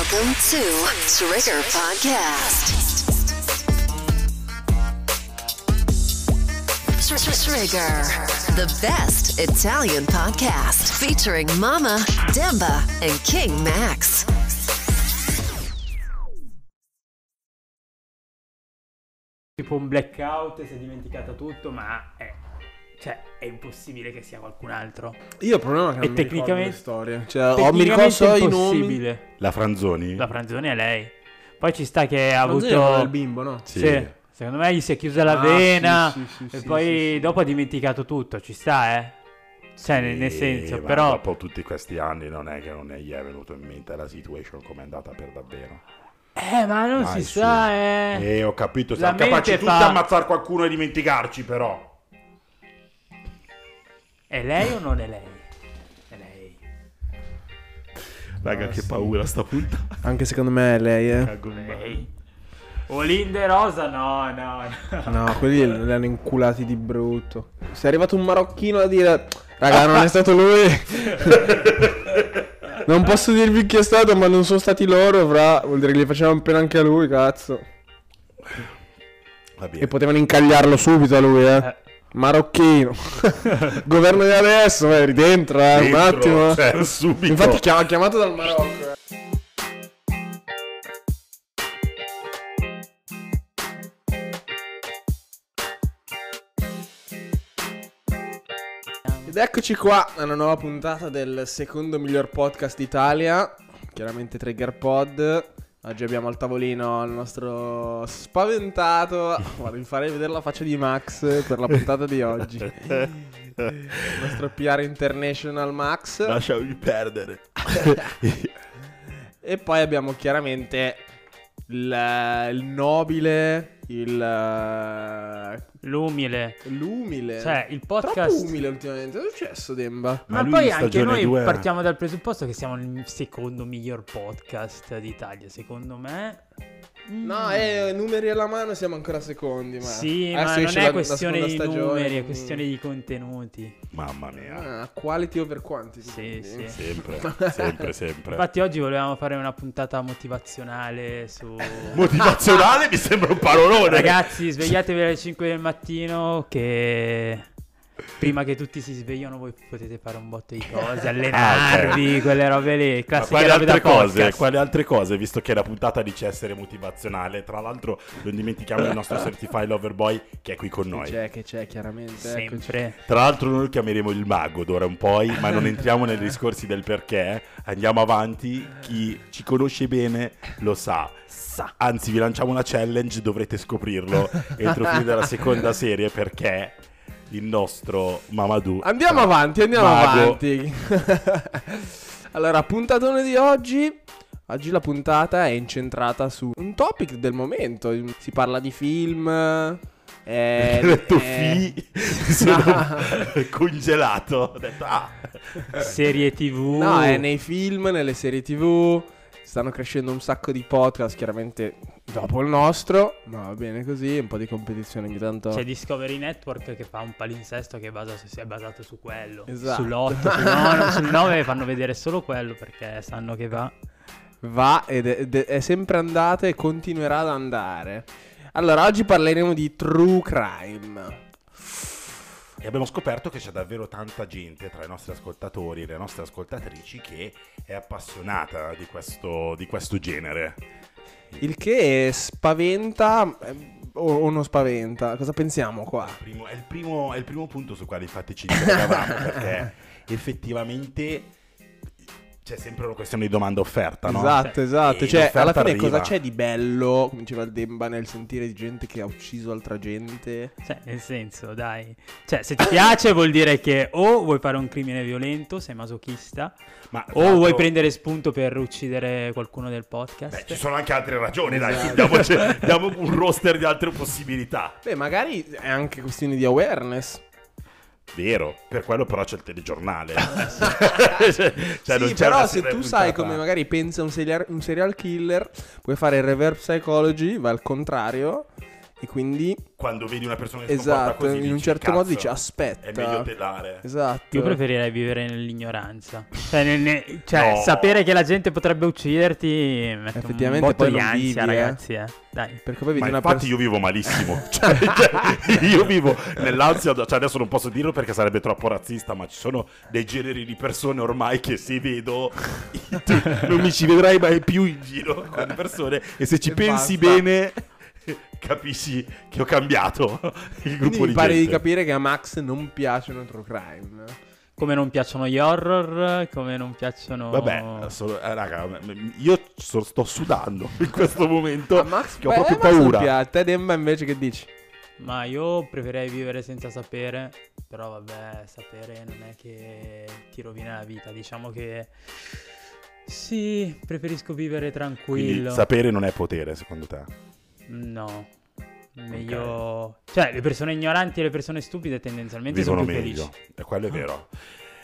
Welcome to Trigger Podcast. Tr- tr- Trigger, the best Italian podcast featuring Mama, Demba, and King Max. tipo un blackout, si è dimenticata tutto, ma è, cioè, è impossibile che sia qualcun altro. Io il problema è che non E mi ricordo tecnicamente- le storie. Cioè, ho, mi ricordo Tecnicamente solo è i nomi. impossibile. La Franzoni? La Franzoni è lei. Poi ci sta che ha Non era avuto... del bimbo, no? Sì. Secondo me gli si è chiusa la Ah, vena sì, sì, sì, e sì, poi sì, sì. dopo ha dimenticato tutto, ci sta, eh? Cioè, nel, nel Sì, senso, ma però... Dopo tutti questi anni non è che non gli è venuto in mente la situation come è andata per davvero. Eh, ma non Dai, si su. sa, eh... E ho capito, La siamo capaci mente tutti fa- a ammazzare qualcuno e dimenticarci però. È lei o non è lei? È lei. Raga, Ah, che sì. paura sta puntata. Anche secondo me è lei, eh. Lei. Olinde Rosa? No, no, no. No, quelli li hanno inculati di brutto. Se è arrivato un marocchino a dire, raga, non è stato lui. non posso dirvi chi è stato, ma non sono stati loro, fra. Vuol dire che gli facevano pena anche a lui, cazzo. Va bene. E potevano incagliarlo subito a lui, eh. Eh. Marocchino. Governo di adesso, eri dentro, eh. un attimo. cioè, subito. Infatti chiama- chiamato dal Marocco. eh. Ed eccoci qua a una nuova puntata del secondo miglior podcast d'Italia, chiaramente Trigger Pod. Oggi abbiamo al tavolino il nostro spaventato. Guarda, vi farei vedere la faccia di Max per la puntata di oggi. Il nostro PR International Max. Lasciami perdere. E poi abbiamo chiaramente il, il nobile, il eh, L'umile. l'umile. Cioè, il Troppo podcast... umile ultimamente. È successo, Demba? Ma, Ma poi anche noi due- partiamo dal presupposto che siamo il secondo miglior podcast d'Italia, secondo me. Mm. No, eh, numeri alla mano siamo ancora secondi. Ma Sì, ma non è la- la questione seconda di stagione, numeri, è quindi- questione di contenuti. Mamma mia. Ah, quality over quantity. Sì, sì. Sempre, sempre, sempre. Infatti oggi volevamo fare una puntata motivazionale su... Motivazionale mi sembra un parolone. Ragazzi, svegliatevi alle 5 del mattino che... Prima che tutti si svegliano voi potete fare un botto di cose, allenarvi, quelle robe lì, classiche quali robe da altre cose? Quali altre cose? Visto che la puntata dice essere motivazionale, tra l'altro non dimentichiamo il nostro Certified Lover Boy che è qui con Che noi. c'è, che c'è, chiaramente. eccoci. Sempre. Tra l'altro noi lo chiameremo il mago d'ora in poi, ma non entriamo nei discorsi del perché. Andiamo avanti, chi ci conosce bene lo sa. Sa. Anzi, vi lanciamo una challenge, dovrete scoprirlo entro fine della seconda serie perché il nostro Mamadou Andiamo avanti, andiamo mago, avanti. allora, puntatone di oggi. Oggi la puntata è incentrata su un topic del momento. Si parla di film. Eh, Ho detto eh, fi, sono congelato. Ho detto ah. Serie TV. No, è nei film, nelle serie tv. Stanno crescendo un sacco di podcast, chiaramente dopo il nostro. Ma va bene così, un po' di competizione ogni tanto. C'è Discovery Network che fa un palinsesto che è basato- si è basato su quello. Esatto. Sull'8, sul 9, sul 9 fanno vedere solo quello perché sanno che va. Va ed è, ed è sempre andata e continuerà ad andare. Allora, oggi parleremo di true crime. E abbiamo scoperto che c'è davvero tanta gente tra i nostri ascoltatori e le nostre ascoltatrici che è appassionata di questo, di questo genere. Il che spaventa eh, o, non spaventa? Cosa pensiamo qua? Primo- è, il primo, è il primo punto su quale infatti ci interrogavamo perché effettivamente c'è sempre una questione di domanda-offerta, no? Esatto, esatto. E Cioè, alla fine arriva. cosa c'è di bello, come diceva il Demba, nel sentire di gente che ha ucciso altra gente? Cioè, nel senso, dai. Cioè, se ti piace vuol dire che o vuoi fare un crimine violento, sei masochista, Ma o vuoi l'altro- prendere spunto per uccidere qualcuno del podcast. Beh, ci sono anche altre ragioni, dai, Esatto. diamoci- diamo un roster di altre possibilità. Beh, magari è anche questione di awareness. Vero, per quello però c'è il telegiornale. cioè, cioè, non sì, però se tu sai come magari pensa un serial, un serial killer, puoi fare il reverse psychology, va al contrario, E quindi, Quando vedi una persona che si comporta esatto, così, in un dici, certo modo "Cazzo, dici aspetta. È meglio pelare. Esatto. Io preferirei vivere nell'ignoranza. Cioè, nel- ne- cioè, No. sapere che la gente potrebbe ucciderti mette Effettivamente un poi di ansia, vivi, eh. ragazzi. Eh. Dai. Perché poi vedi Ma una infatti persona... io vivo malissimo. Cioè, cioè, io vivo nell'ansia. Cioè, adesso non posso dirlo perché sarebbe troppo razzista, ma ci sono dei generi di persone ormai che se vedo non mi ci vedrai mai più in giro con le persone. E se ci E pensi basta. bene, capisci che ho cambiato il Quindi gruppo mi di pare di capire che a Max non piacciono true crime. Come non piacciono gli horror, come non piacciono... Vabbè, solo- eh, raga, io so- sto sudando in questo momento. A Max, che ho beh, proprio a Max paura. A te Demba invece che dici? Ma io preferirei vivere senza sapere, però vabbè, sapere non è che ti rovina la vita, diciamo che sì, preferisco vivere Quindi tranquillo. sapere non è potere, secondo te? No, meglio... Cioè, le persone ignoranti e le persone stupide tendenzialmente vivono sono più meglio. felici. E quello è vero.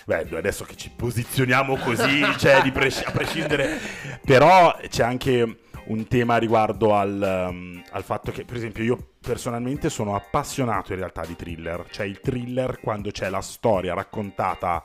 Beh, adesso che ci posizioniamo così, cioè pres- a prescindere, però c'è anche un tema riguardo al, um, al fatto che, per esempio, io personalmente sono appassionato in realtà di thriller, cioè il thriller quando c'è la storia raccontata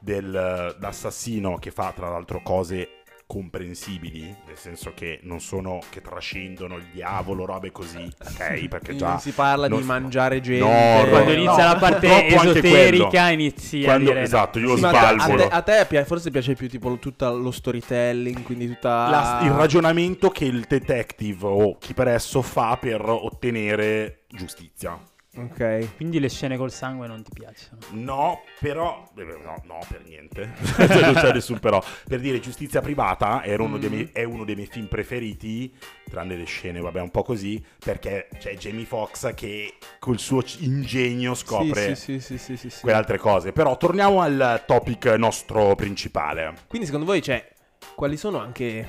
dell'assassino che fa tra l'altro cose comprensibili, nel senso che non sono che trascendono il diavolo, robe così, ok? Perché Quindi già non si parla non di mangiare gente. No, Quando no, inizia la parte esoterica quello. inizi a Quando- dire... no. esatto, io Sì, ma a te- svalvolo. a te, a te forse piace più tipo tutto lo storytelling, quindi tutta La- il ragionamento che il detective o chi per esso fa per ottenere giustizia. Ok. Quindi le scene col sangue non ti piacciono. No, però. eh, No, no, per niente. Cioè, non c'è nessun però. Per dire giustizia privata era uno dei miei- è uno dei miei film preferiti. Tranne le scene, vabbè, un po' così. Perché c'è Jamie Foxx che col suo ingegno scopre Sì, sì, sì, sì, sì, sì. quelle altre cose. Però torniamo al topic nostro principale. Quindi secondo voi, cioè, quali sono anche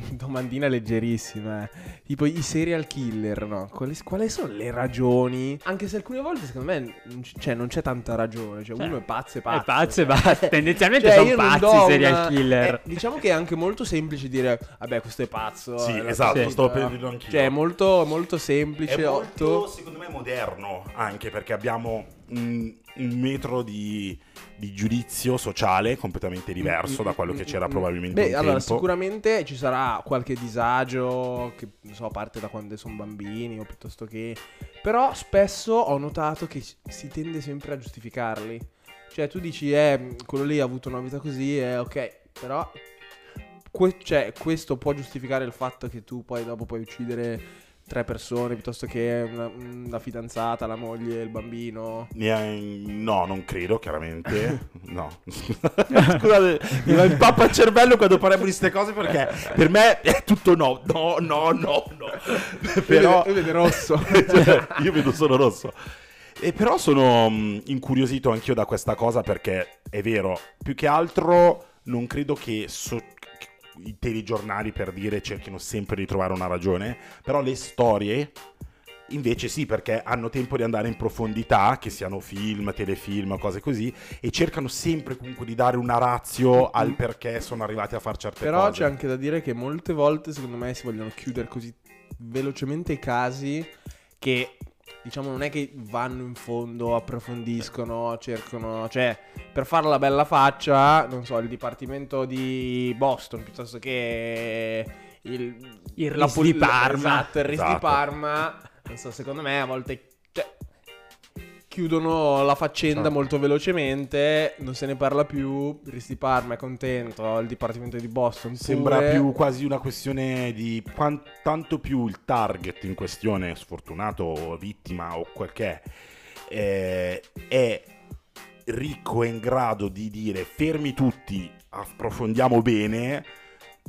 domandina leggerissima, eh, tipo i serial killer, no? Quali, quali sono le ragioni? Anche se alcune volte secondo me cioè, non c'è tanta ragione, cioè Cioè, uno è pazzo e pazzo. È pazzo e cioè. basta. Tendenzialmente Cioè, sono pazzi i serial una- killer. eh, diciamo che è anche molto semplice dire, vabbè, questo è pazzo. Sì, è una esatto, per no? dirlo anch'io. Cioè, è molto, molto semplice. È molto, otto. secondo me, moderno anche perché abbiamo un, un metro di, di giudizio sociale completamente diverso da quello che c'era probabilmente Beh, allora, tempo. sicuramente ci sarà qualche disagio che non so, parte da quando sono bambini o piuttosto che. Però spesso ho notato che si tende sempre a giustificarli. Cioè, tu dici, eh, quello lì ha avuto una vita così, eh, ok, però. que- cioè, questo può giustificare il fatto che tu poi dopo puoi uccidere tre persone piuttosto che una, una fidanzata, la moglie, il bambino. No, non credo, chiaramente. No. Scusate, mi va in pappa il cervello quando parliamo di queste cose perché per me è tutto no. No, no, no, no. Però... Io vedo rosso. Cioè, io vedo solo rosso. E però sono mh, incuriosito anch'io da questa cosa perché è vero, più che altro non credo che so- i telegiornali per dire cerchino sempre di trovare una ragione, però le storie invece sì perché hanno tempo di andare in profondità, che siano film, telefilm, cose così, e cercano sempre comunque di dare una razio al perché sono arrivati a fare certe Però cose. c'è anche da dire che molte volte, secondo me, si vogliono chiudere così velocemente i casi che diciamo non è che vanno in fondo, approfondiscono, cercano, cioè per fare la bella faccia, non so, il dipartimento di Boston piuttosto che il, Il RIS di Parma. Esatto, il RIS di Esatto. Parma, non so, secondo me a volte chiudono la faccenda Certo. molto velocemente, non se ne parla più, il RIS di Parma è contento, il dipartimento di Boston Sembra pure. più quasi una questione di quan- tanto più il target in questione, sfortunato o vittima o quel che è, eh, è ricco e in grado di dire fermi tutti, approfondiamo bene,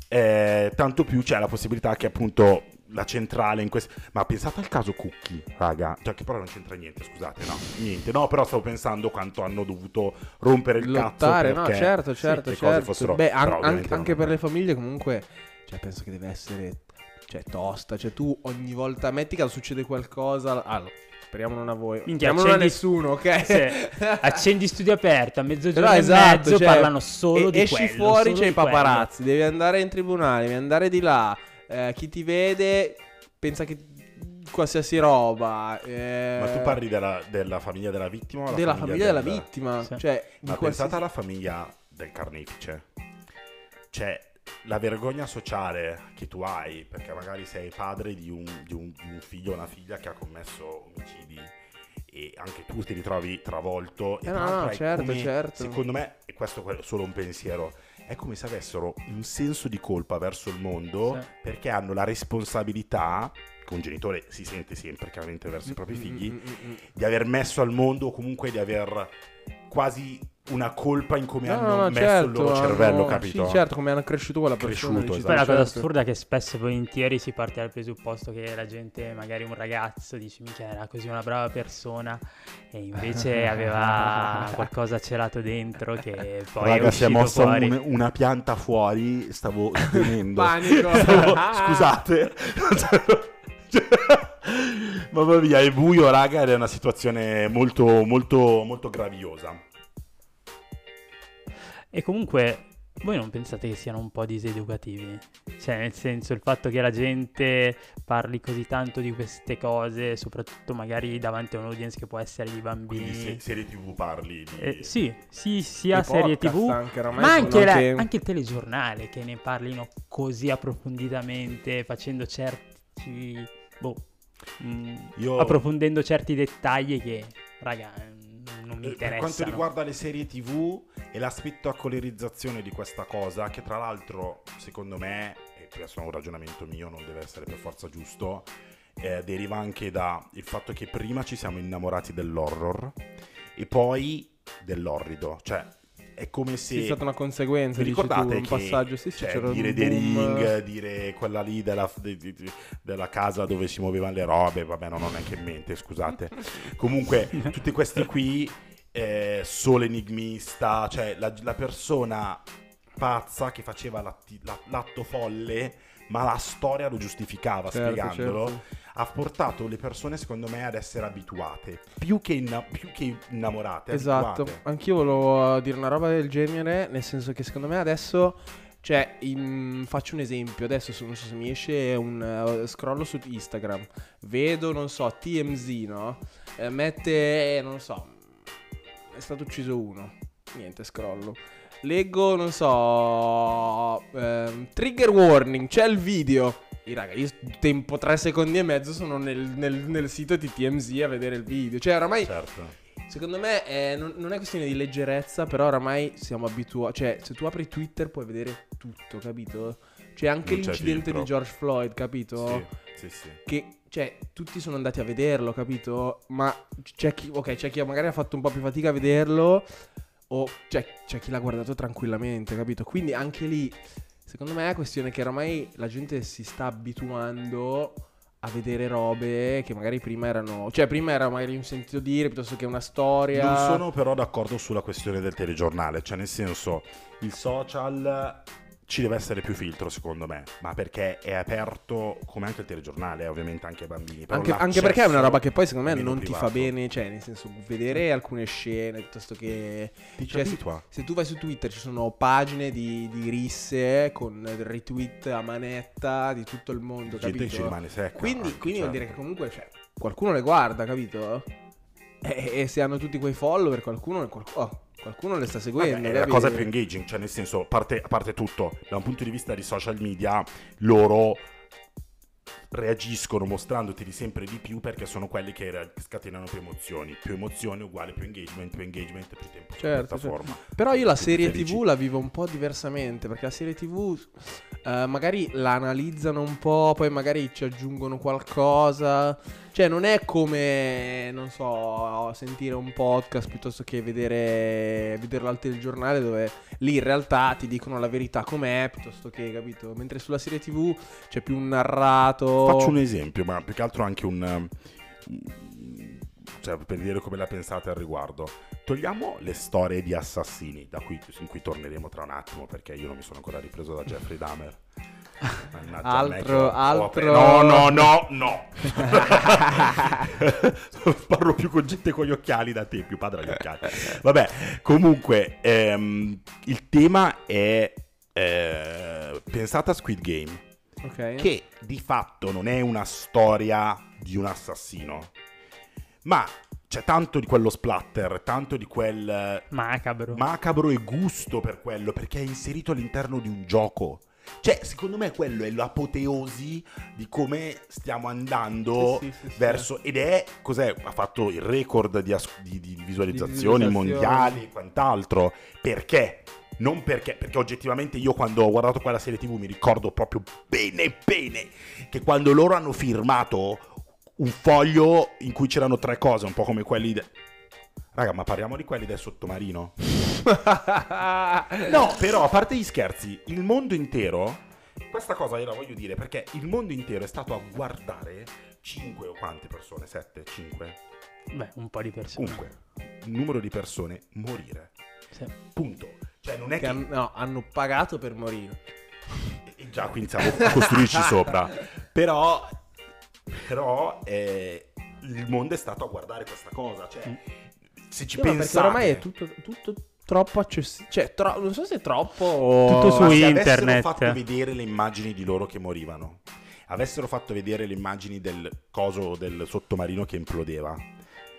eh, tanto più c'è la possibilità che appunto la centrale in questo... Ma pensate al caso Cookie, raga, cioè che però non c'entra niente, scusate, no, niente, no, però stavo pensando quanto hanno dovuto rompere il lottare, cazzo no, perché certo, sì, certo, le cose certo. fossero... Beh, an- ovviamente anche, non per le famiglie comunque, cioè penso che deve essere cioè, tosta, cioè tu ogni volta metti che succede qualcosa, allora, speriamo non a voi, Minchia, speriamo non a accendi- nessuno, ok? Sì. Accendi studio aperto a mezzogiorno Però e esatto, mezzo cioè, parlano solo e- di esci quello. fuori solo c'è i di quello. paparazzi, devi andare in tribunale, devi andare di là, eh, chi ti vede pensa che qualsiasi roba. eh, Ma tu parli della, della famiglia della vittima o la della famiglia della del- vittima. Sì. Cioè, Ma qualsiasi- pensate alla famiglia del carnefice. Cioè, la vergogna sociale che tu hai, perché magari sei padre di un, di un- di un figlio o una figlia che ha commesso omicidi e anche tu ti ritrovi travolto. e Eh, tra no, no, certo, come- certo. Secondo me, e questo è solo un pensiero, è come se avessero un senso di colpa verso il mondo Sì. perché hanno la responsabilità, che un genitore si sente sempre chiaramente verso i propri figli, mm, mm, mm. di aver messo al mondo o comunque di aver quasi una colpa in come No, hanno no, no, messo certo, il loro cervello, hanno- capito? Sì, certo, come hanno cresciuto quella persona. Cresciuto, tu, Poi la cosa certo. assurda è che spesso e volentieri si parte dal presupposto che la gente, magari un ragazzo, dice mica era così una brava persona e invece aveva qualcosa celato dentro che poi è Raga, si è uscito mossa fuori. un- una pianta fuori, stavo svenendo. Panico. Stavo- scusate. Mamma mia, è buio, raga, ed è una situazione molto, molto, molto graviosa. E comunque, voi non pensate che siano un po' diseducativi? Cioè, nel senso, il fatto che la gente parli così tanto di queste cose, soprattutto magari davanti a un audience che può essere di bambini. Quindi se- serie tv parli di... Eh, sì, sì, sia serie tv, anche, ma anche, la- anche- anche il telegiornale che ne parlino così approfonditamente, facendo certi. boh. mm, Io- approfondendo certi dettagli che, raga, non mi Eh, Per quanto riguarda le serie TV e l'aspetto a colorizzazione di questa cosa, che tra l'altro, secondo me, e questo è un ragionamento mio, non deve essere per forza giusto, eh, deriva anche dal fatto che prima ci siamo innamorati dell'horror e poi dell'orrido. Cioè, è come se... Sì, è stata una conseguenza, Vi dici tu, ricordate un passaggio. Sì, sì, cioè, dire The. Ring, dire quella lì della, di- di- di- della casa dove si muovevano le robe, vabbè, non ho neanche in mente, scusate. Comunque, tutti questi qui, eh, solo enigmista, cioè la, la persona pazza che faceva l'atti- la- l'atto folle, ma la storia lo giustificava Certo, spiegandolo. certo. Ha portato le persone, secondo me, ad essere abituate, più che, inna- più che innamorate. Esatto, abituate. anch'io volevo uh, dire una roba del genere, nel senso che secondo me adesso, cioè, in- faccio un esempio, adesso non so se mi esce un uh, scrollo su Instagram, vedo, non so, TMZ, no? Eh, mette, eh, non so, è stato ucciso uno, niente, scrollo. Leggo, non so, ehm, trigger warning, c'è il video. E raga, io tempo 3 secondi e mezzo sono nel, nel- nel sito di TMZ a vedere il video. Cioè, oramai Certo. Secondo me eh, non, non è questione di leggerezza, però oramai siamo abituati. Cioè, se tu apri Twitter puoi vedere tutto, capito? C'è anche Non c'è l'incidente filtro. di George Floyd, capito? Sì, sì, sì. Che, cioè, tutti sono andati a vederlo, capito? Ma c'è chi, ok, c'è chi magari ha fatto un po' più fatica a vederlo, o c'è, c'è chi l'ha guardato tranquillamente, capito? Quindi anche lì, secondo me è questione che oramai la gente si sta abituando a vedere robe che magari prima erano. Cioè, prima era magari un sentito dire piuttosto che una storia. Non sono però d'accordo sulla questione del telegiornale, cioè nel senso il social ci deve essere più filtro secondo me, ma perché è aperto come anche il telegiornale, ovviamente anche ai bambini. Anche, anche perché è una roba che poi secondo me non ti fa privato. bene, cioè nel senso vedere alcune scene piuttosto che... Cioè, se, se tu vai su Twitter ci sono pagine di, di risse con retweet a manetta di tutto il mondo, Gente capito? ci rimane secca. Quindi, anche, quindi vuol certo. dire che comunque cioè, qualcuno le guarda, capito? E, e se hanno tutti quei follower qualcuno, qual- oh, qualcuno le sta seguendo. Vabbè, è la cosa più engaging, cioè nel senso, a parte, parte tutto, da un punto di vista di social media, loro reagiscono mostrandoti sempre di più perché sono quelli che re- scatenano più emozioni. Più emozioni uguale più engagement, più engagement più tempo Certo, piattaforma. Però io la serie. TV la vivo un po' diversamente perché la serie TV eh, magari la analizzano un po', poi magari ci aggiungono qualcosa. Cioè non è come, non so, sentire un podcast piuttosto che vedere, vederlo al telegiornale dove lì in realtà ti dicono la verità com'è piuttosto che, capito? Mentre sulla serie TV c'è più un narrato. Faccio un esempio, ma più che altro anche un... um, Cioè, per dire come la pensate al riguardo. Togliamo le storie di assassini, da cui, in cui torneremo tra un attimo, perché io non mi sono ancora ripreso da Jeffrey Dahmer. Altro- altro- No, no, no, no. Parlo più con gente con gli occhiali da te, più padre agli occhiali. Vabbè, comunque, ehm, il tema è... eh, pensate a Squid Game Ok. che di fatto non è una storia di un assassino. Ma c'è tanto di quello splatter, tanto di quel Macabro. macabro e gusto per quello, perché è inserito all'interno di un gioco. Cioè, secondo me quello è l'apoteosi di come stiamo andando Sì, sì, sì, verso... Ed è, cos'è? Ha fatto il record di, as- di- di visualizzazioni Di mondiali e quant'altro. Perché? Non perché, perché oggettivamente io quando ho guardato quella serie tv mi ricordo proprio bene bene che quando loro hanno firmato un foglio in cui c'erano tre cose, un po' come quelli... de- Raga, ma parliamo di quelli del sottomarino? No, però a parte gli scherzi, il mondo intero, questa cosa io la voglio dire perché il mondo intero è stato a guardare 5 o quante persone? 7, 5? Beh, un po' di persone. Comunque, un numero di persone morire. Sì. Punto. Cioè non è Che che... han- no, hanno pagato per morire. E già qui iniziamo a costruirci sopra. Però, però eh, il mondo è stato a guardare questa cosa. Cioè, se ci Sì, ma perché pensate... oramai è tutto, tutto troppo accessibile. Cioè, tro- non so se è troppo. o- Tutto su Ma se internet. avessero fatto vedere le immagini di loro che morivano, avessero fatto vedere le immagini del coso del sottomarino che implodeva,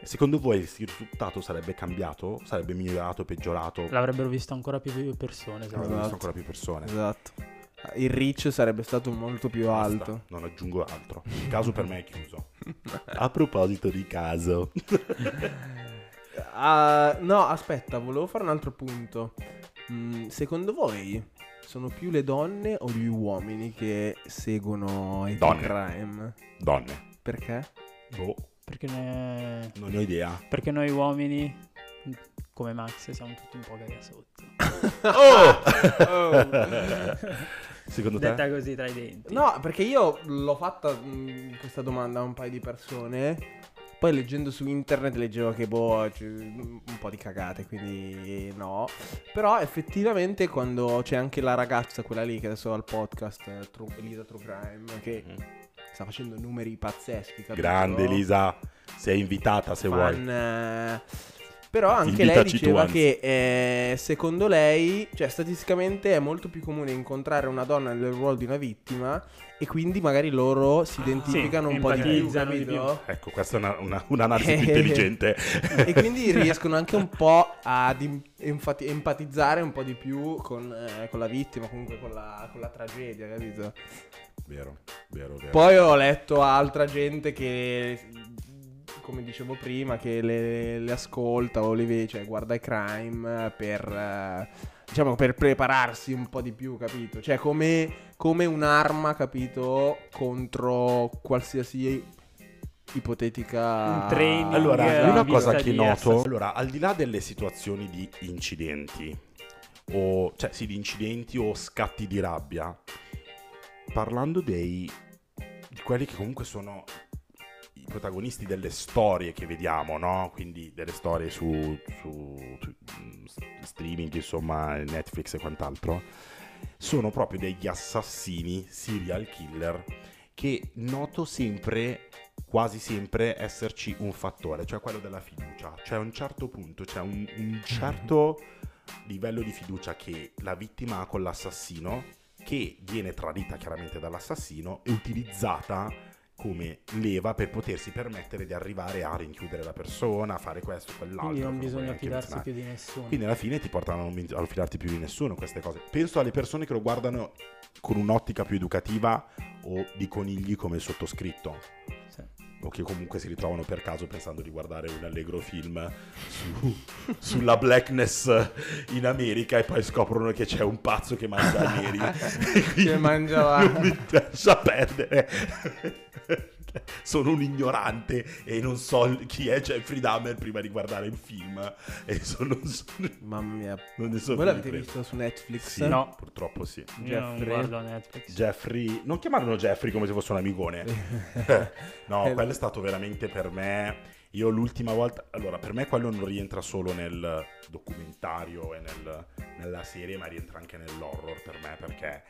secondo voi il risultato sarebbe cambiato? Sarebbe migliorato, peggiorato? L'avrebbero visto ancora più persone. secondo Avrebbero me. visto ancora più persone. Esatto. Il reach sarebbe stato molto più Basta, alto. non aggiungo altro. Il caso per me è chiuso. A proposito di caso, Ah, no, aspetta, volevo fare un altro punto. Mm, secondo voi sono più le donne o gli uomini che seguono i Donne. crime? donne, Perché? boh, Perché, ne- non ne ho idea. perché noi uomini, come Max, siamo tutti un po' caga sotto. Secondo te? Detta così tra i denti. No, perché io l'ho fatta mm, questa domanda a un paio di persone. Poi leggendo su internet leggevo che boh, un po' di cagate, quindi no. Però effettivamente quando c'è anche la ragazza, quella lì che adesso ha il podcast, eh, True, Elisa True Crime, che Mhm. sta facendo numeri pazzeschi. capito? Grande Elisa, sei invitata se vuoi. Fan, eh, Però anche lei Invitaci diceva che eh, secondo lei, cioè statisticamente è molto più comune incontrare una donna nel ruolo di una vittima e quindi magari loro si identificano sì, un po' di più, di capito? Ecco, questa è una- una- un'analisi più Eh. intelligente. E quindi riescono anche un po' ad enfati- empatizzare un po' di più con, eh, con la vittima, comunque con la, con la tragedia, capito? Vero, vero, vero. Poi ho letto altra gente che, come dicevo prima, che le, le ascolta o le vede, cioè guarda i crime per, eh, diciamo, per prepararsi un po' di più, capito? Cioè come, come un'arma, capito, contro qualsiasi ipotetica... Un training, Allora, eh, una cosa che noto, allora, al di là delle situazioni di incidenti, o cioè sì, di incidenti o scatti di rabbia, parlando dei di quelli che comunque sono i protagonisti delle storie che vediamo, no? Quindi delle storie su, su- su, mm, streaming, insomma, Netflix e quant'altro, sono proprio degli assassini, serial killer, che noto sempre, quasi sempre, esserci un fattore, cioè quello della fiducia. Cioè a un certo punto, c'è un, un certo livello di fiducia che la vittima ha con l'assassino, che viene tradita chiaramente dall'assassino e utilizzata come leva per potersi permettere di arrivare a rinchiudere la persona, a fare questo, quell'altro. Quindi non bisogna fidarsi più di nessuno. Quindi alla fine ti portano a non fidarti più di nessuno queste cose. Penso alle persone che lo guardano con un'ottica più educativa o di conigli come il sottoscritto. O che comunque si ritrovano per caso pensando di guardare un allegro film su- sulla blackness in America e poi scoprono che c'è un pazzo che mangia neri. Che mangia Non mi lascia perdere. Sono un ignorante e non so chi è Jeffrey Dahmer prima di guardare il film. E sono, sono- Mamma mia. non ne so Voi l'avete di visto su Netflix? Sì, No. purtroppo sì. Io non Jeffrey. guardo Netflix. Jeffrey, non chiamarlo Jeffrey come se fosse un amicone. no, Eh, quello è stato veramente per me. Io l'ultima volta, allora, per me quello non rientra solo nel documentario e nel- nella serie, ma rientra anche nell'horror per me perché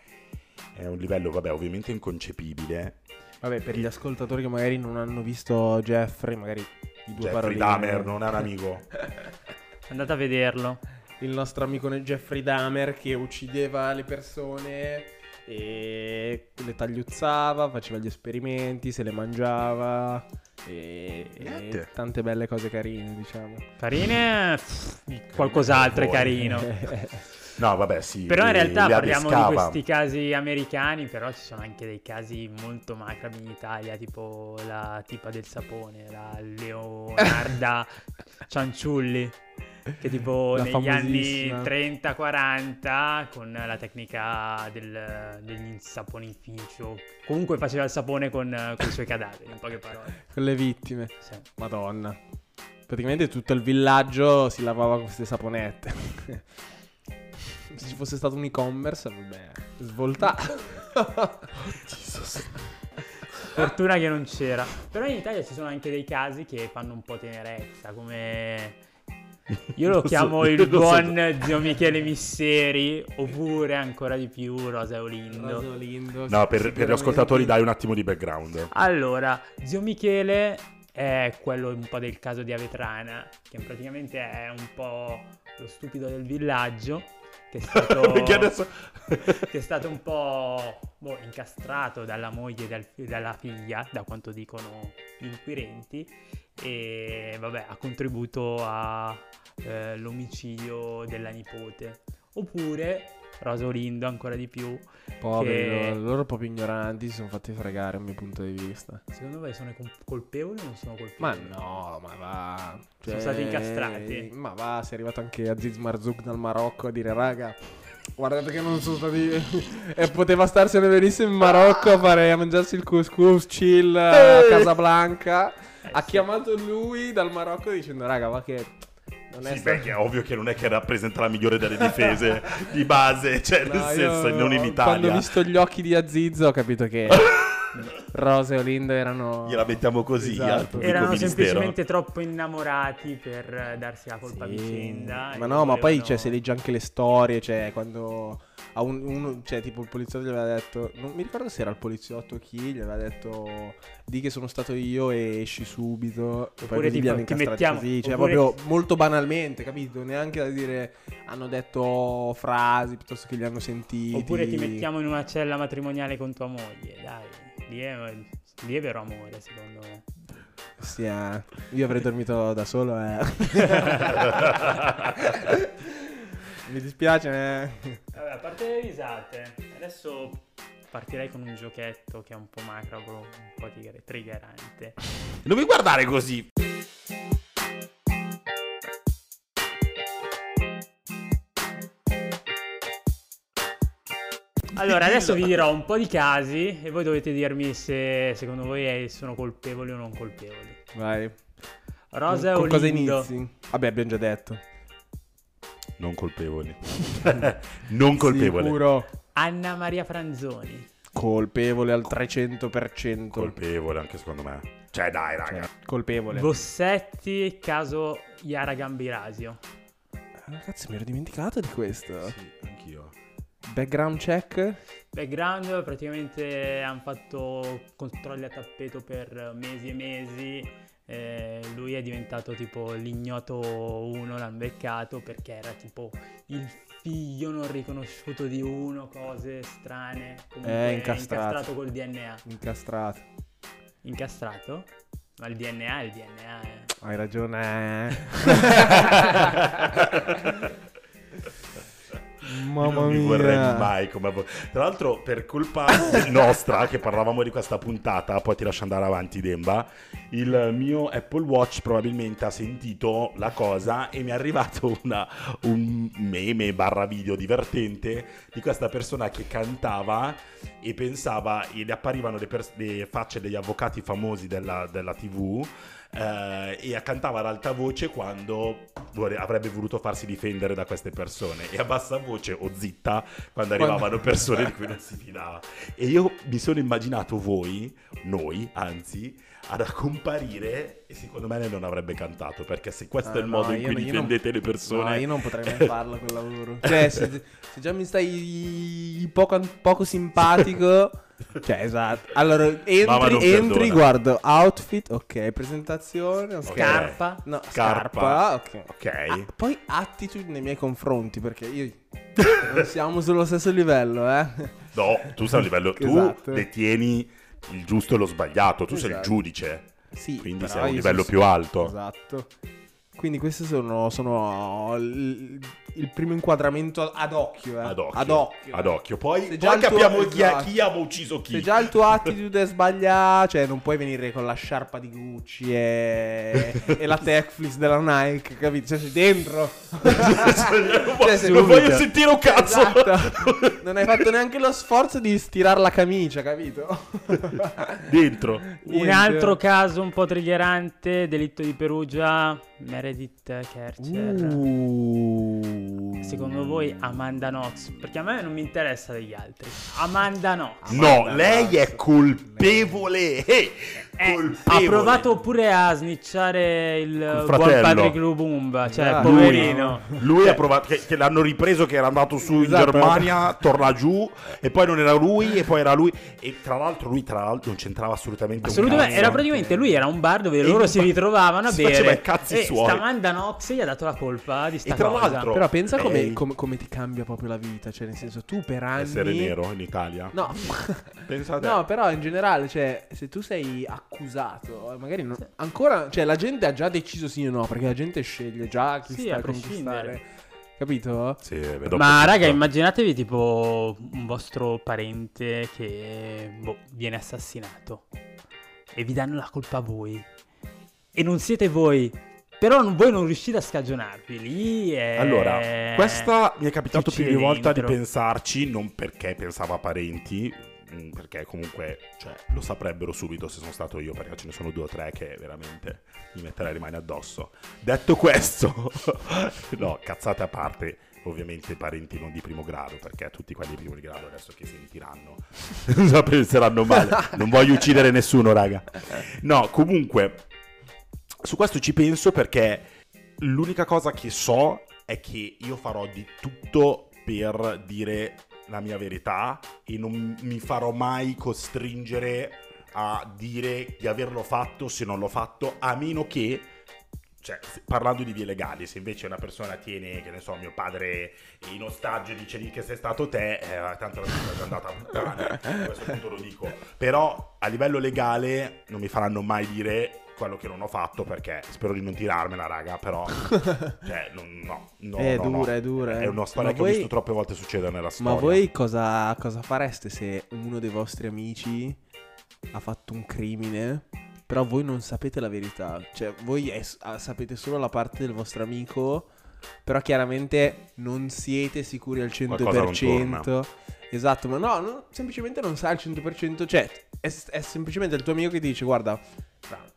è un livello, vabbè, ovviamente inconcepibile. Vabbè, per gli ascoltatori che magari non hanno visto Jeffrey, magari di due Jeffrey parole. Dahmer non è un amico. Andate a vederlo. Il nostro amico Jeffrey Dahmer che uccideva le persone e le tagliuzzava, faceva gli esperimenti, se le mangiava e, e tante belle cose carine, diciamo. Carine, pff, qualcos'altro è carino. No, vabbè, sì. Però in li- realtà li parliamo di questi casi americani, però ci sono anche dei casi molto macabri in Italia, tipo la tipa del sapone, la Leonarda Cianciulli, che tipo La negli anni famosissima. 30-40 con la tecnica del, dell'insaponificio, comunque faceva il sapone con, con i suoi cadaveri, in poche parole. Con le vittime. Sì. Madonna. Praticamente tutto il villaggio si lavava con queste saponette. Se ci fosse stato un e-commerce, vabbè, svoltato. Fortuna che non c'era. Però in Italia ci sono anche dei casi che fanno un po' tenerezza, come... Io lo Lo so, chiamo io il lo so. buon zio Michele Misseri, oppure ancora di più Rosa Olindo. Rosolindo, No, per, per gli ascoltatori dai un attimo di background. Allora, zio Michele è quello un po' del caso di Avetrana, che praticamente è un po' lo stupido del villaggio, che è stato... Adesso... che è stato un po' boh, incastrato dalla moglie e dal- dalla figlia, da quanto dicono gli inquirenti, e vabbè, ha contribuito all'omicidio della nipote. Oppure Rosa Olindo, ancora di più. Poveri che- loro, proprio ignoranti si sono fatti fregare a mio punto di vista. Secondo voi sono colpevoli o non sono colpevoli? Ma no, ma va. cioè, Sono stati incastrati. Ma va, sei arrivato anche Aziz Marzouk dal Marocco a dire raga. Guardate che non sono stati. e poteva starsene benissimo in Marocco a fare a mangiarsi il couscous chill a Eh. Casablanca. ha sì. chiamato lui dal Marocco dicendo raga, va che. Non è Sì, sta- perché è ovvio che non è che rappresenta la migliore delle difese di base, cioè nel No, io- senso, non in Quando ho Italia. visto gli occhi di Aziz ho capito che Rose e Olindo erano. Gliela mettiamo così Esatto. Erano ministero. semplicemente troppo innamorati per darsi la colpa a Sì. vicenda. Ma no, ma poi volevano- cioè, se leggi anche le storie, cioè quando a un, uno, cioè tipo il poliziotto gli aveva detto, non mi ricordo se era il poliziotto o chi, gli aveva detto di che sono stato io e esci subito. E poi tipo, ti mettiamo- così, cioè oppure- proprio molto banalmente, capito? Neanche da dire hanno detto frasi piuttosto che li hanno sentiti. Oppure ti mettiamo in una cella matrimoniale con tua moglie, dai. Lì è, lì è vero amore, secondo me. Sì, eh. io avrei dormito da solo, eh. mi dispiace, eh. Vabbè, a parte le risate, adesso partirei con un giochetto che è un po' macabro, un po' tigre- triggerante. Non mi guardare così. Allora, adesso vi dirò un po' di casi e voi dovete dirmi se secondo voi eh, sono colpevoli o non colpevoli. Vai. Rosa con cosa inizi? Vabbè, abbiamo già detto. Non colpevoli. non colpevole. Sicuro. Anna Maria Franzoni. Colpevole al 300%. Colpevole anche secondo me. Cioè dai raga. Cioè, colpevole. Bossetti, caso Yara Gambirasio. Ah, cazzo, mi ero dimenticato di questo. Sì, anch'io. Background check? Background, praticamente hanno fatto controlli a tappeto per mesi e mesi. eh, lui è diventato tipo l'ignoto 1, l'hanno beccato perché era tipo il figlio non riconosciuto di uno, cose strane. Comunque Eh, incastrato. incastrato col DNA. Incastrato. Incastrato? Ma il DNA è il DNA. eh. Hai ragione. Mamma non mi mia. vorrei mai come Tra l'altro, per colpa nostra, che parlavamo di questa puntata, poi ti lascio andare avanti, Demba. Il mio Apple Watch probabilmente ha sentito la cosa e mi è arrivato una- un meme barra video divertente di questa persona che cantava e pensava e le apparivano le, pers- le facce degli avvocati famosi della, della TV eh, e cantava ad alta voce quando vole- avrebbe voluto farsi difendere da queste persone e a bassa voce o zitta quando arrivavano persone di cui non si fidava e io mi sono immaginato voi noi anzi ad comparire e secondo me lei non avrebbe cantato perché se questo Ah, è il no, modo in cui non- io non- difendete le persone No, io non potrei mai farlo quel lavoro. Cioè, se, se già mi stai poco, poco simpatico. Cioè, esatto. Allora, entri, entri guardo, outfit, ok, presentazione, ok. Scarpa. No, Scarpa. scarpa, ok. ok Ah, poi attitude nei miei confronti, perché io non siamo sullo stesso livello, eh. No, tu sei a livello... Tu Esatto. detieni il giusto e lo sbagliato, tu sei il Esatto. giudice. Sì, Quindi sei a un livello sono- più alto. Esatto. Quindi questi sono, sono il, primo inquadramento ad occhio. Eh. Ad occhio. Ad occhio. Ad occhio. Poi, Se già poi il tuo- capiamo chi, è- esatto. chi ha ucciso chi. Se già il tuo attitude è sbagliato, cioè non puoi venire con la sciarpa di Gucci e, e la Techflix della Nike, capito? Cioè sei dentro. Cioè, sei- non voglio sentire un cazzo. Esatto. Non hai fatto neanche lo sforzo di stirare la camicia, capito? Dentro. Un Niente. altro caso un po' triggerante, delitto di Perugia, Meredith Kercher. Uh. Secondo voi Amanda Knox? Perché a me non mi interessa degli altri. Amanda Knox. No, Amanda lei è Knox. colpevole. Eh, Eh, ha provato pure a snicciare il buon fratello. Patrick Lubumba, cioè Ah, poverino. Lui ha provato, che, che l'hanno ripreso che era andato su in Esatto. Germania, torna giù e poi non era lui e poi era lui e tra l'altro lui tra l'altro non c'entrava assolutamente Assolutamente, era praticamente lui era un bar dove E loro in si ritrovavano a si bere i cazzi e suoi. sta Amanda Knox gli ha dato la colpa di sta E tra cosa. l'altro- Però pensa come, Ehi. come- come ti cambia proprio la vita, cioè nel senso tu per anni... essere nero in Italia. No, Pensate. no, però in generale, cioè, se tu sei accusato, magari non- ancora, cioè, la gente ha già deciso sì o no, perché la gente sceglie già chi Sì, sta a conquistare. Capito? Sì, Ma tutto. raga, immaginatevi tipo un vostro parente che boh, viene assassinato e vi danno la colpa a voi. E non siete voi. Però non- voi non riuscite a scagionarvi lì. E... Allora, questa mi è capitato più di una volta di pensarci, non perché pensavo a parenti, perché comunque cioè, lo saprebbero subito se sono stato io, perché ce ne sono due o tre che veramente mi metterei le mani addosso. Detto questo, no, cazzate a parte. Ovviamente parenti non di primo grado, perché tutti quelli di primo grado adesso che sentiranno la penseranno male. Non voglio uccidere nessuno, raga. No, comunque, su questo ci penso perché l'unica cosa che so è che io farò di tutto per dire la mia verità e non mi farò mai costringere a dire di averlo fatto se non l'ho fatto, a meno che, cioè, parlando di vie legali, se invece una persona tiene, che ne so, mio padre in ostaggio e dice lì che sei stato te, eh, tanto la cosa è andata a puttane, a questo punto lo dico. Però a livello legale non mi faranno mai dire quello che non ho fatto perché spero di non tirarmela, raga, però cioè, non- no, no, È no, dura, no. è dura, eh. È una storia Ma che ho voi- visto troppe volte succedere nella Ma storia. voi cosa, cosa fareste se uno dei vostri amici ha fatto un crimine, però voi non sapete la verità? Cioè, voi es- ah, sapete solo la parte del vostro amico, però chiaramente non siete sicuri al Qualcosa non 100%. Esatto, ma no, no, semplicemente non sai al 100%. Cioè, è, è semplicemente il tuo amico che ti dice, guarda,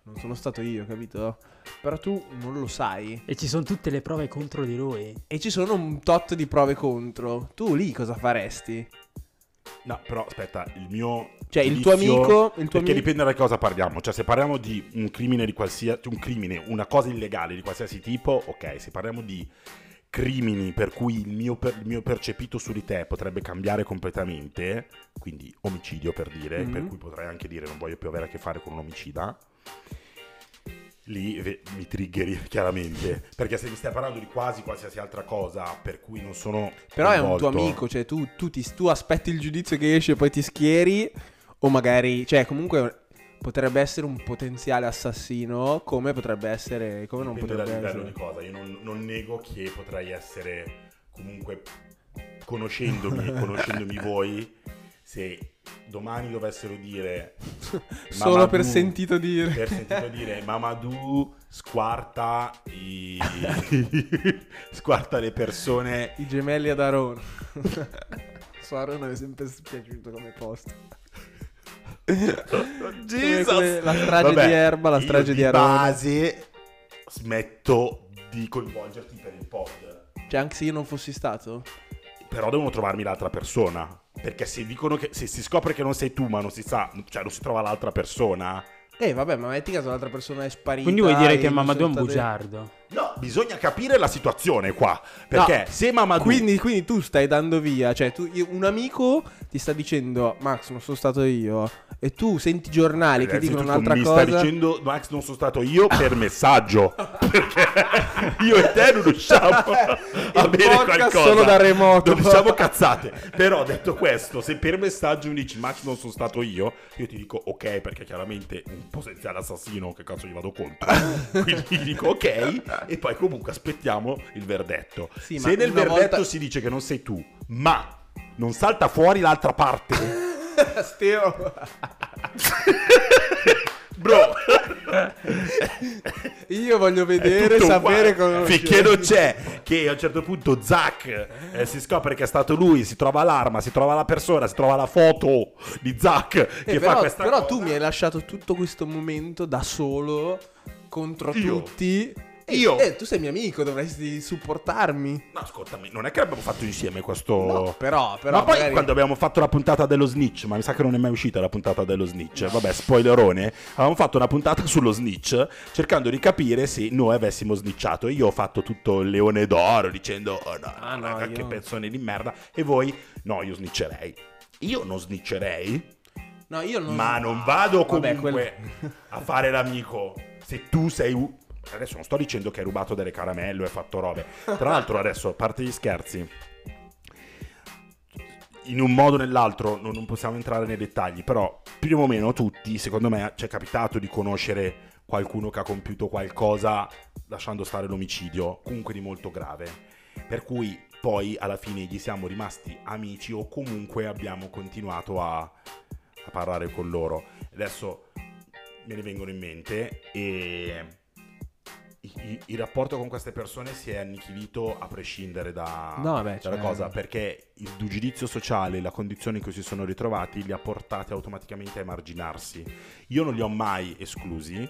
non sono stato io, capito? Però tu non lo sai. E ci sono tutte le prove contro di lui. E ci sono un tot di prove contro. Tu lì cosa faresti? No, però aspetta, il mio. Cioè, il tuo amico- il tuo perché amico- dipende da cosa parliamo. Cioè, se parliamo di un crimine di qualsiasi. Un crimine, una cosa illegale di qualsiasi tipo, ok. Se parliamo di crimini per cui il mio, per- il mio percepito su di te potrebbe cambiare completamente, quindi omicidio per dire, Mhm. per cui potrei anche dire non voglio più avere a che fare con un omicida. Lì mi triggeri chiaramente perché se mi stai parlando di quasi qualsiasi altra cosa per cui non sono Però è un tuo coinvolto- amico, cioè tu, tu ti- tu aspetti il giudizio che esce e poi ti schieri, o magari, cioè comunque potrebbe essere un potenziale assassino, come potrebbe essere, come non Dipende potrebbe livello essere. di cosa. Io non, non nego che potrei essere comunque conoscendomi, conoscendomi voi, se domani dovessero dire Solo per sentito dire. per sentito dire Mamadou squarta i squarta le persone I gemelli ad Arona. Su Arona mi è sempre piaciuto come posto. Jesus! la strage di Erba, la strage di Arona. base smetto di coinvolgerti per il pod Cioè anche se io non fossi stato? Però devono trovarmi l'altra persona. Perché se dicono che se si scopre che non sei tu, ma non si sa, cioè non si trova l'altra persona. Eh vabbè, ma metti caso l'altra persona è sparita. Quindi vuoi dire che Mamadou è un bugiardo? No, bisogna capire la situazione qua. Perché No, se Mamadou... Quindi, quindi tu stai dando via, cioè tu- io- un amico ti sta dicendo Max non sono stato io e tu senti i giornali che dicono un'altra mi cosa. stai dicendo Max non sono stato io per messaggio perché io e te non riusciamo a bere qualcosa solo da remoto. non diciamo cazzate però detto questo se per messaggio mi dici Max non sono stato io io ti dico ok perché chiaramente un potenziale assassino che cazzo gli vado contro quindi dico ok e poi comunque aspettiamo il verdetto Sì, se nel verdetto volta- si dice che non sei tu ma non salta fuori l'altra parte Steo. bro Io voglio vedere, sapere come Finché non c'è che a un certo punto Zack eh, si scopre che è stato lui, si trova l'arma, si trova la persona, si trova la foto di Zack che Eh, fa però, questa però cosa. tu mi hai lasciato tutto questo momento da solo contro Io? tutti. E- Io? Eh, tu sei mio amico, dovresti supportarmi. No, ascoltami, non è che l'abbiamo fatto insieme questo... No, però, però ma poi magari- quando abbiamo fatto la puntata dello snitch, ma mi sa che non è mai uscita la puntata dello snitch, vabbè, spoilerone, avevamo fatto una puntata sullo snitch cercando di capire se noi avessimo snitchato. Io ho fatto tutto il leone d'oro dicendo, oh no, Ah, no, raga, io- che pezzone di merda, e voi, no, io snitcherei. Io non snitcherei, No, io non... ma non vado Vabbè, comunque quel- a fare l'amico. Se tu sei. Adesso non sto dicendo che hai rubato delle caramelle o hai fatto robe. Tra l'altro adesso, a parte gli scherzi, in un modo o nell'altro non, possiamo entrare nei dettagli, però più o meno tutti, secondo me, ci è capitato di conoscere qualcuno che ha compiuto qualcosa lasciando stare l'omicidio, comunque di molto grave. Per cui poi alla fine gli siamo rimasti amici o comunque abbiamo continuato a, a parlare con loro. Adesso me ne vengono in mente e il rapporto con queste persone si è annichilito a prescindere da, No, vabbè, dalla cioè- cosa perché il giudizio sociale, la condizione in cui si sono ritrovati li ha portati automaticamente a emarginarsi. Io non li ho mai esclusi,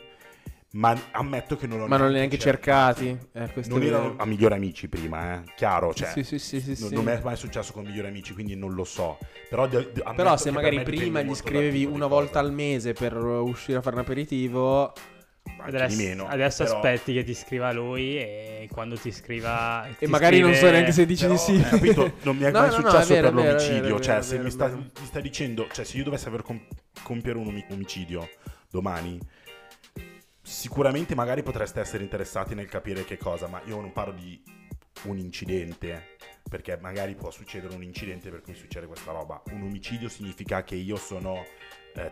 ma ammetto che non l'ho Ma non li hai neanche cercati. Eh, questo Non erano a migliori amici prima, eh? chiaro, cioè, Sì, sì, sì, sì, non, non mi è mai successo con migliori amici, quindi non lo so. Però, de- ammetto Però se magari prima gli scrivevi una volta al mese per uscire a fare un aperitivo, Adesso, meno, adesso però- aspetti che ti scriva lui e quando ti scriva... e magari non so neanche se dici Però, di sì. eh, capito? Non mi è No, mai no, no, successo è vero, per vero, l'omicidio. vero, cioè, se mi, sta, mi dicendo, cioè, se io dovessi aver com- compiere un omi- omicidio domani, sicuramente magari potreste essere interessati nel capire che cosa, ma io non parlo di un incidente. Perché magari può succedere un incidente per cui succede questa roba. Un omicidio significa che io sono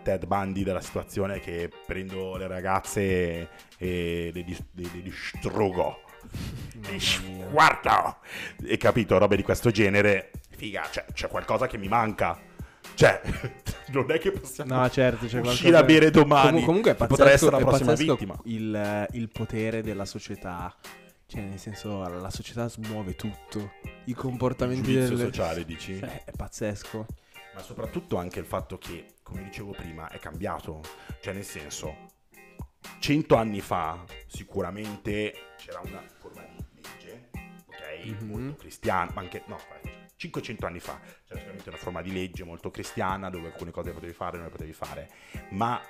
Ted Bundy della situazione che prendo le ragazze e, le, dis- le- le distruggo. Li sguardo. E capito, robe di questo genere. Figa, cioè, c'è qualcosa che mi manca. Cioè, non è che possiamo No, certo, c'è uscire a bere domani. Comu- comunque è pazzesco, essere la prossima vittima. Il, il potere della società. Cioè, nel senso, la società smuove tutto. I Il comportamenti delle... sociale, dici? Eh, è pazzesco. Ma soprattutto anche il fatto che, come dicevo prima, è cambiato. Cioè, nel senso, cento anni fa sicuramente c'era una forma di legge, ok? Mhm. Molto cristiana, ma anche, no, 500 anni fa c'era sicuramente una forma di legge molto cristiana dove alcune cose potevi fare e non le potevi fare. Ma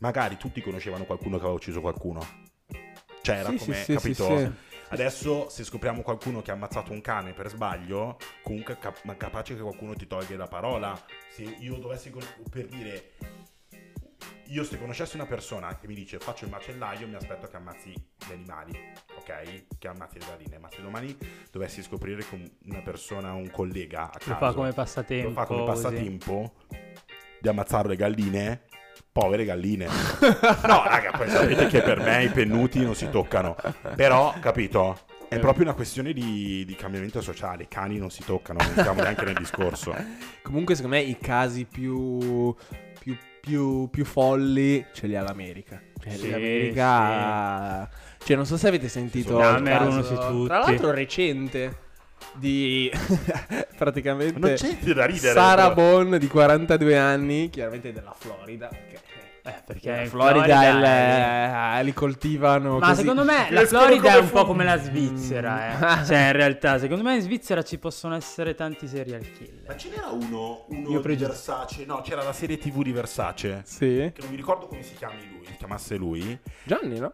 magari tutti conoscevano qualcuno che aveva ucciso qualcuno. Cioè, era Sì, come, sì, capito? sì, sì. Adesso, se scopriamo qualcuno che ha ammazzato un cane per sbaglio, comunque cap- capace che qualcuno ti toglie la parola. Se io dovessi, con- per dire, io se conoscessi una persona che mi dice faccio il macellaio, mi aspetto che ammazzi gli animali, ok? Che ammazzi le galline. Ma se domani dovessi scoprire con una persona, un collega a caso, Lo fa come passatempo. lo fa come così. passatempo di ammazzare le galline, povere galline. no, raga, poi sapete che per me i pennuti non si toccano. Però, capito? È proprio una questione di, di cambiamento sociale. I cani non si toccano, non entriamo neanche nel discorso. Comunque, secondo me, i casi più, più, più, più folli ce li ha l'America. Cioè, Sì, l'America... Cioè, non so se avete sentito... Sì, il Dahmer, caso-. Tra l'altro, recente. Di praticamente Non c'è da ridere. Sarah di 42 anni, chiaramente della Florida. Perché, Eh, perché la in Florida, è è- li coltivano. Ma così. secondo me la Florida è un po' funghi. come la Svizzera, eh. cioè in realtà secondo me in Svizzera ci possono essere tanti serial Ma killer. ce n'era uno, uno Io di pregio- Versace. No, c'era la serie TV di Versace. Sì. Che non mi ricordo come si chiami lui, si chiamasse lui. Gianni, no?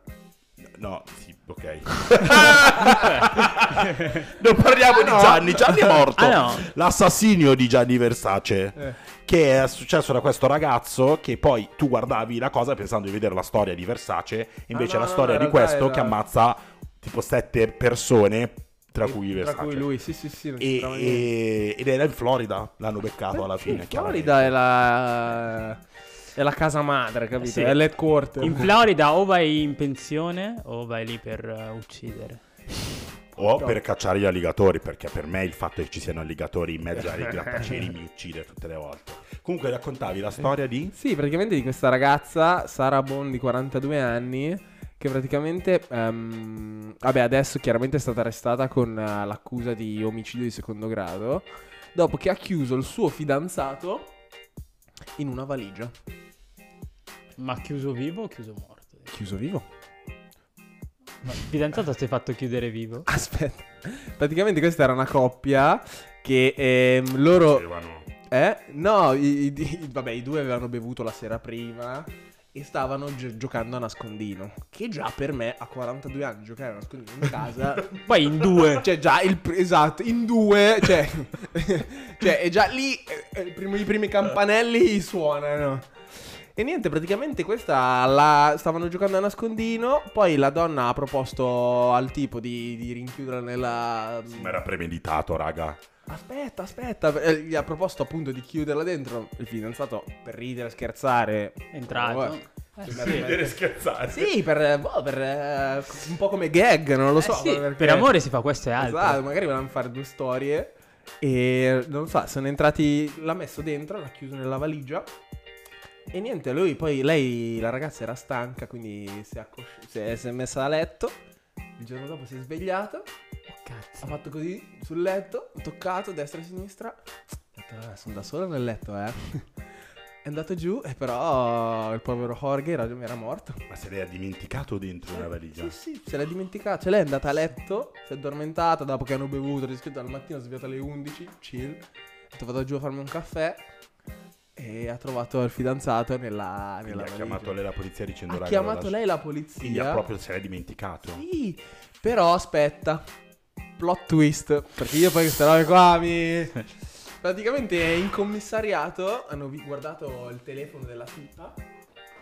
No, sì, ok. non parliamo di Gianni, Gianni è morto. Ah, no. L'assassinio di Gianni Versace. Eh. Che è successo da questo ragazzo che poi tu guardavi la cosa pensando di vedere la storia di Versace, invece Ah, è no, la no, storia di questo che ammazza tipo sette persone, tra cui Versace. Tra cui lui, sì, sì, sì. E- e- ed era in Florida, l'hanno beccato alla fine. Florida è la... è la casa madre, capito? Sì. È l'headquarter. In Florida o vai in pensione o vai lì per eh, uccidere. O per cacciare gli alligatori, perché per me il fatto che ci siano alligatori in mezzo ai grattacieli mi uccide tutte le volte. Comunque raccontavi la storia di... Sì, praticamente di questa ragazza, Sara Bond, di 42 anni, che praticamente, ehm, vabbè, adesso chiaramente è stata arrestata con eh, l'accusa di omicidio di secondo grado, dopo che ha chiuso il suo fidanzato in una valigia. Ma chiuso vivo o chiuso morto? Chiuso vivo? Ma fidanzato si è fatto chiudere vivo? Aspetta, praticamente questa era una coppia che ehm, loro... Dicevano- Eh? No, i, i- i- vabbè, i due avevano bevuto la sera prima e stavano gi- giocando a nascondino. Che già per me, a 42 anni, giocare a nascondino in casa... Poi in due. cioè, già il... pr- esatto, in due, cioè... cioè, è già lì, eh, il primo- i primi campanelli suonano. E niente, praticamente questa la stavano giocando a nascondino. Poi la donna ha proposto al tipo di, di rinchiuderla nella. Ma era premeditato, raga. Aspetta, aspetta. eh, Gli ha proposto appunto di chiuderla dentro. Il fidanzato, per ridere, scherzare. È entrato. Oh, Eh, sì. sì. scherzare. Sì, per, boh, per, eh, un po' come gag, non lo so. Eh sì, perché- Per amore si fa questo e altro. Esatto, magari volevano fare due storie. E non so, sono entrati. L'ha messo dentro, l'ha chiuso nella valigia. E niente, lui poi, lei, la ragazza era stanca, quindi si è, accosci- si è- si è messa a letto. Il giorno dopo si è svegliata, Oh, cazzo. ha fatto così sul letto, toccato destra e sinistra. Ha detto, "Eh, sono da solo nel letto, eh. è andato giù, e però il povero Jorge era, era morto. Ma se lei ha dimenticato dentro una valigia. Sì, sì, se l'è dimenticata. Cioè, lei è andata a letto, si è addormentata dopo che hanno bevuto, riscritto al mattino, svegliata alle 11, chill. Ha detto vado giù a farmi un caffè. E ha trovato il fidanzato nella, nella ha chiamato lei la polizia dicendo Ha chiamato lei la polizia. Quindi ha proprio se l'è dimenticato. Sì, però aspetta. Plot twist. Perché io poi queste robe qua mi... Praticamente in commissariato hanno guardato il telefono della tipa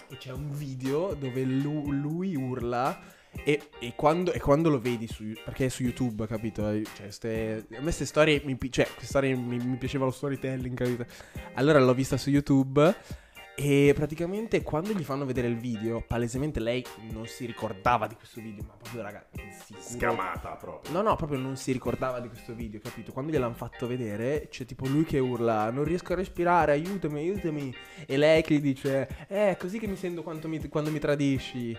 e c'è un video dove lu- lui urla e, e quando, e quando lo vedi su perché è su YouTube, capito? Cioè, ste- a me queste storie mi, cioè, queste storie mi, mi piaceva lo storytelling, capito? Allora l'ho vista su YouTube e praticamente quando gli fanno vedere il video, palesemente lei non si ricordava di questo video, ma proprio raga, sicuro Scamata proprio. No, no, proprio non si ricordava di questo video, capito? Quando gliel'hanno fatto vedere, c'è tipo lui che urla: Non riesco a respirare, aiutami, aiutami. E lei che gli dice: Eh, è così che mi sento quando mi, quando mi tradisci.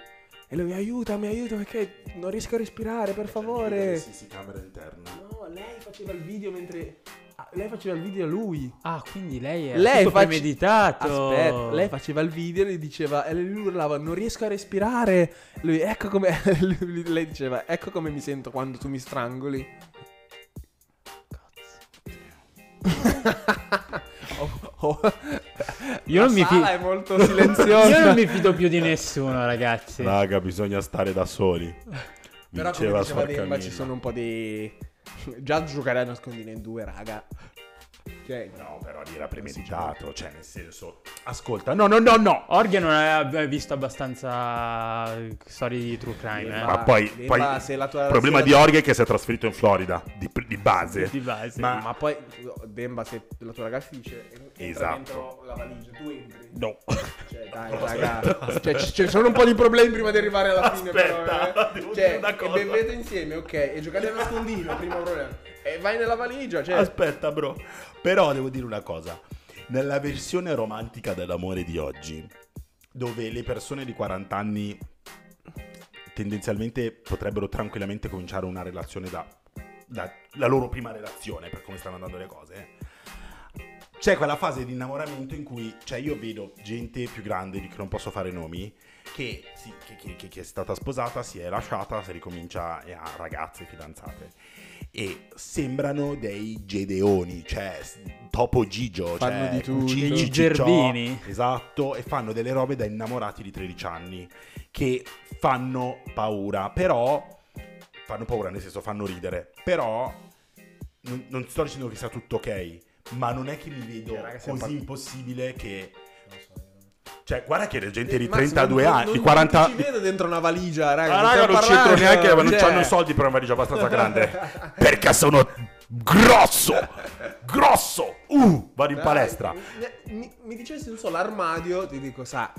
E lui: Aiutami, aiutami, perché non riesco a respirare, per favore. Sì, sì, camera interna. No, lei faceva il video mentre. ah, lei faceva il video a lui. Ah, quindi lei è Lei tutto face- premeditato. Aspetta, lei faceva il video e gli diceva, e lui urlava, non riesco a respirare. Lui, ecco come, lui- lei diceva, ecco come mi sento quando tu mi strangoli. Oh, oh. Io La non mi sala fi- è molto silenziosa. Io non mi fido più di nessuno, ragazzi. Raga, bisogna stare da soli. Però come Diceva Demba ci sono un po' di... Già giocare a nascondino in due, raga. Cioè, No, però lì era premeditato, cioè nel senso... Ascolta, no, no, no, no! Orgia non aveva visto abbastanza storie di true crime, eh. Ma poi, poi se la tua- il problema di Orghe è che si è trasferito in Florida, di, di base. Di base. Ma- Ma poi, Demba, se la tua ragazza dice Esatto. La valigia, tu entri. No. Cioè, dai, raga. Cioè, ci ci sono un po' di problemi prima di arrivare alla fine, Aspetta, però. Eh. Cioè, e bevete insieme, ok. E giocate a nascondino, primo problema. E vai nella valigia, cioè. Aspetta, bro. Però devo dire una cosa. Nella versione romantica dell'amore di oggi, dove le persone di 40 anni tendenzialmente potrebbero tranquillamente cominciare una relazione da, da- la loro prima relazione, per come stanno andando le cose. C'è quella fase di innamoramento in cui, cioè io vedo gente più grande, di cui non posso fare nomi, che, si- che- che- che- che è stata sposata, si è lasciata, si ricomincia e ha ragazze, fidanzate. E sembrano dei gedeoni, cioè Topo Gigio, Fanno cioè di tutto. Degli Ciccio, Zerbini. Esatto, e fanno delle robe da innamorati di 13 anni. che fanno paura, però fanno paura nel senso fanno ridere, però non, non sto dicendo che sia tutto ok, ma non è che mi vedo Eh, raga, siamo così par- impossibile che cioè guarda che la gente di Massimo, 32 non- anni, non- di 40 non ci vedo dentro una valigia, raga. Ah, non raga, non c'entro neanche, non cioè- hanno soldi per una valigia abbastanza grande. perché sono grosso, grosso. Uh, vado in Dai, palestra. Mi, mi, mi dicessi, non so, l'armadio, ti dico, sa.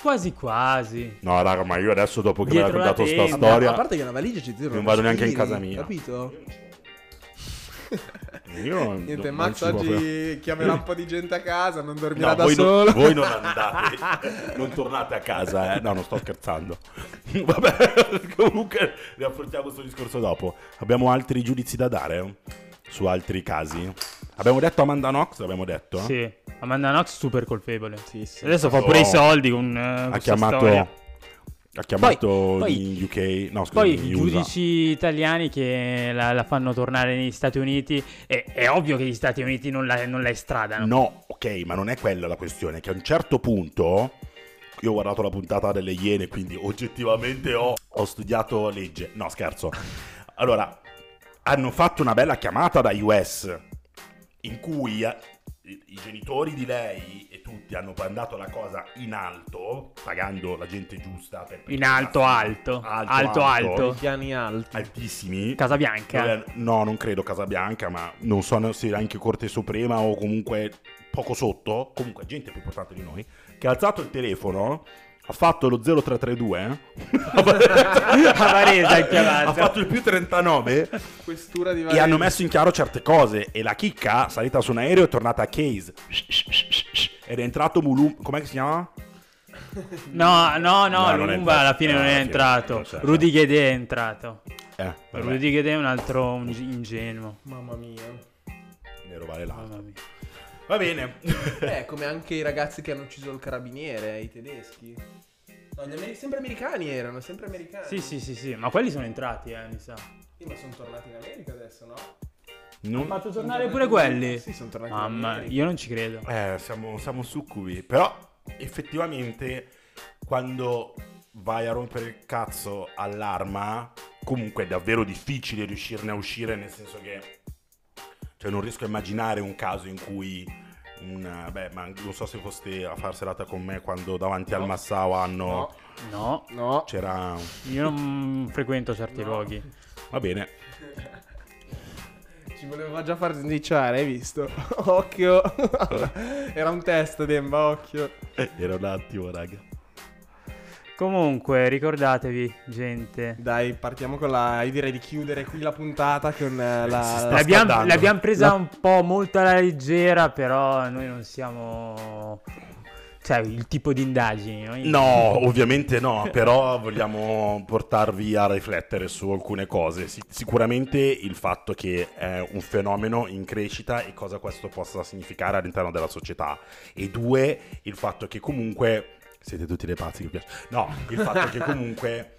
Quasi quasi. No, raga, ma io adesso dopo che mi hai Dietro la raccontato sta storia, A parte che una valigia ci tirano. Non vado neanche in casa mia. Capito? io non- Niente, non Max oggi proprio- chiamerà un po' di gente a casa, non dormirà No, da voi, solo. non, voi non andate, non tornate a casa, eh. No, non sto scherzando. Vabbè, comunque ne affrontiamo questo discorso dopo. Abbiamo altri giudizi da dare su altri casi? Abbiamo detto Amanda Knox, abbiamo detto? Sì. Amanda Knox super colpevole. Sì, sì. Adesso fa Oh. pure i soldi con eh, Ha chiamato, storia. Ha chiamato Poi- in UK, no scusa, Poi giudici italiani che la, la fanno tornare negli Stati Uniti, è, è ovvio che gli Stati Uniti non la, non la estradano. No, ok, ma non è quella la questione, che a un certo punto... Io ho guardato la puntata delle Iene, quindi oggettivamente ho, ho studiato legge. No, scherzo. Allora, hanno fatto una bella chiamata da US in cui i, genitori di lei e tutti hanno mandato la cosa in alto, pagando la gente giusta. Per In alto, alto. Alto, alto. Piani alti. altissimi. Casabianca. Dove- No, non credo Casabianca, ma non so se anche Corte Suprema o comunque poco sotto. Comunque, gente più importante di noi. Che ha alzato il telefono, ha fatto lo 0332. A Varese ha chiamato. ha fatto il più 39 Questura di e hanno messo in chiaro certe cose. E la chicca, salita su un aereo, è tornata a Case. Ed è entrato Mulum. Com'è che si chiama? No, no, no, No, Lumumba alla fine No, non è entrato. c'è. Rudy Ghedè è entrato. Eh, Rudy Ghedè è un altro un- ingenuo. Mamma mia. nero vale l'altro. Mamma mia. Va bene. Eh, come anche i ragazzi che hanno ucciso il carabiniere, i tedeschi. No, gli ameri- sempre americani erano, sempre americani. Sì, sì, sì, sì, ma quelli sono entrati, eh, mi sa. Sì, ma sono tornati in America adesso, no? Non- Fatto Sono tornare tornati pure in- quelli. Sì, sono tornati in Mamma, America. io non ci credo. Eh, siamo, siamo succubi. Però, effettivamente, quando vai a rompere il cazzo all'arma, comunque è davvero difficile riuscirne a uscire, nel senso che... Cioè, non riesco a immaginare un caso in cui... Un, beh, ma non so se foste a far serata con me quando davanti al No. Massao hanno... No, No, no. C'era... io non frequento certi No. luoghi. Va bene. Ci voleva già far snicciare, hai visto? occhio. Era un test, Demba, occhio. Era un attimo, raga. Comunque, ricordatevi, gente. Dai, partiamo con la... Io direi di chiudere qui la puntata con eh, la... L'abbiamo, l'abbiamo presa La- un po' molto alla leggera, però noi non siamo... Cioè, il tipo di indagini. noi- No, ovviamente no, però vogliamo portarvi a riflettere su alcune cose. Sic- sicuramente il fatto che è un fenomeno in crescita e cosa questo possa significare all'interno della società. E due, il fatto che comunque... Siete tutti dei pazzi, mi piace. No, il fatto che comunque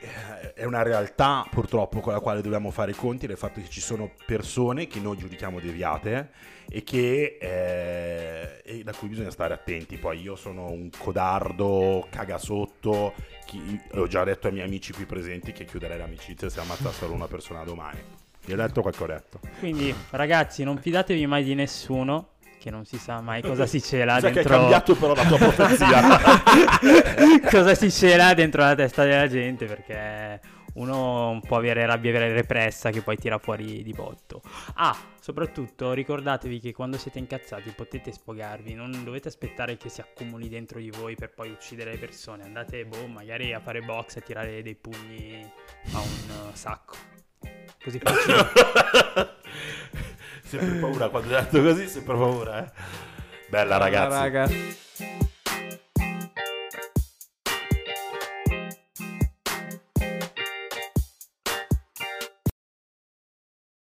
eh, è una realtà purtroppo con la quale dobbiamo fare i conti del fatto che ci sono persone che noi giudichiamo deviate e, che, eh, e da cui bisogna stare attenti. Poi io sono un codardo, cagasotto, chi, ho già detto ai miei amici qui presenti che chiuderei l'amicizia se ammazzassero una persona domani. Vi ho detto quel che ho detto. Quindi, ragazzi, non fidatevi mai di nessuno, che non si sa mai cosa si cela Sai che hai dentro... cambiato però la tua profezia. cosa si cela dentro la testa della gente, perché uno può avere rabbia repressa che poi tira fuori di botto. Ah, soprattutto ricordatevi che quando siete incazzati potete sfogarvi, non dovete aspettare che si accumuli dentro di voi per poi uccidere le persone. Andate, boh, magari a fare box e tirare dei pugni a un uh, sacco. Così facile. sempre paura quando hai detto così, sempre paura, eh. Bella ragazzi. Raga.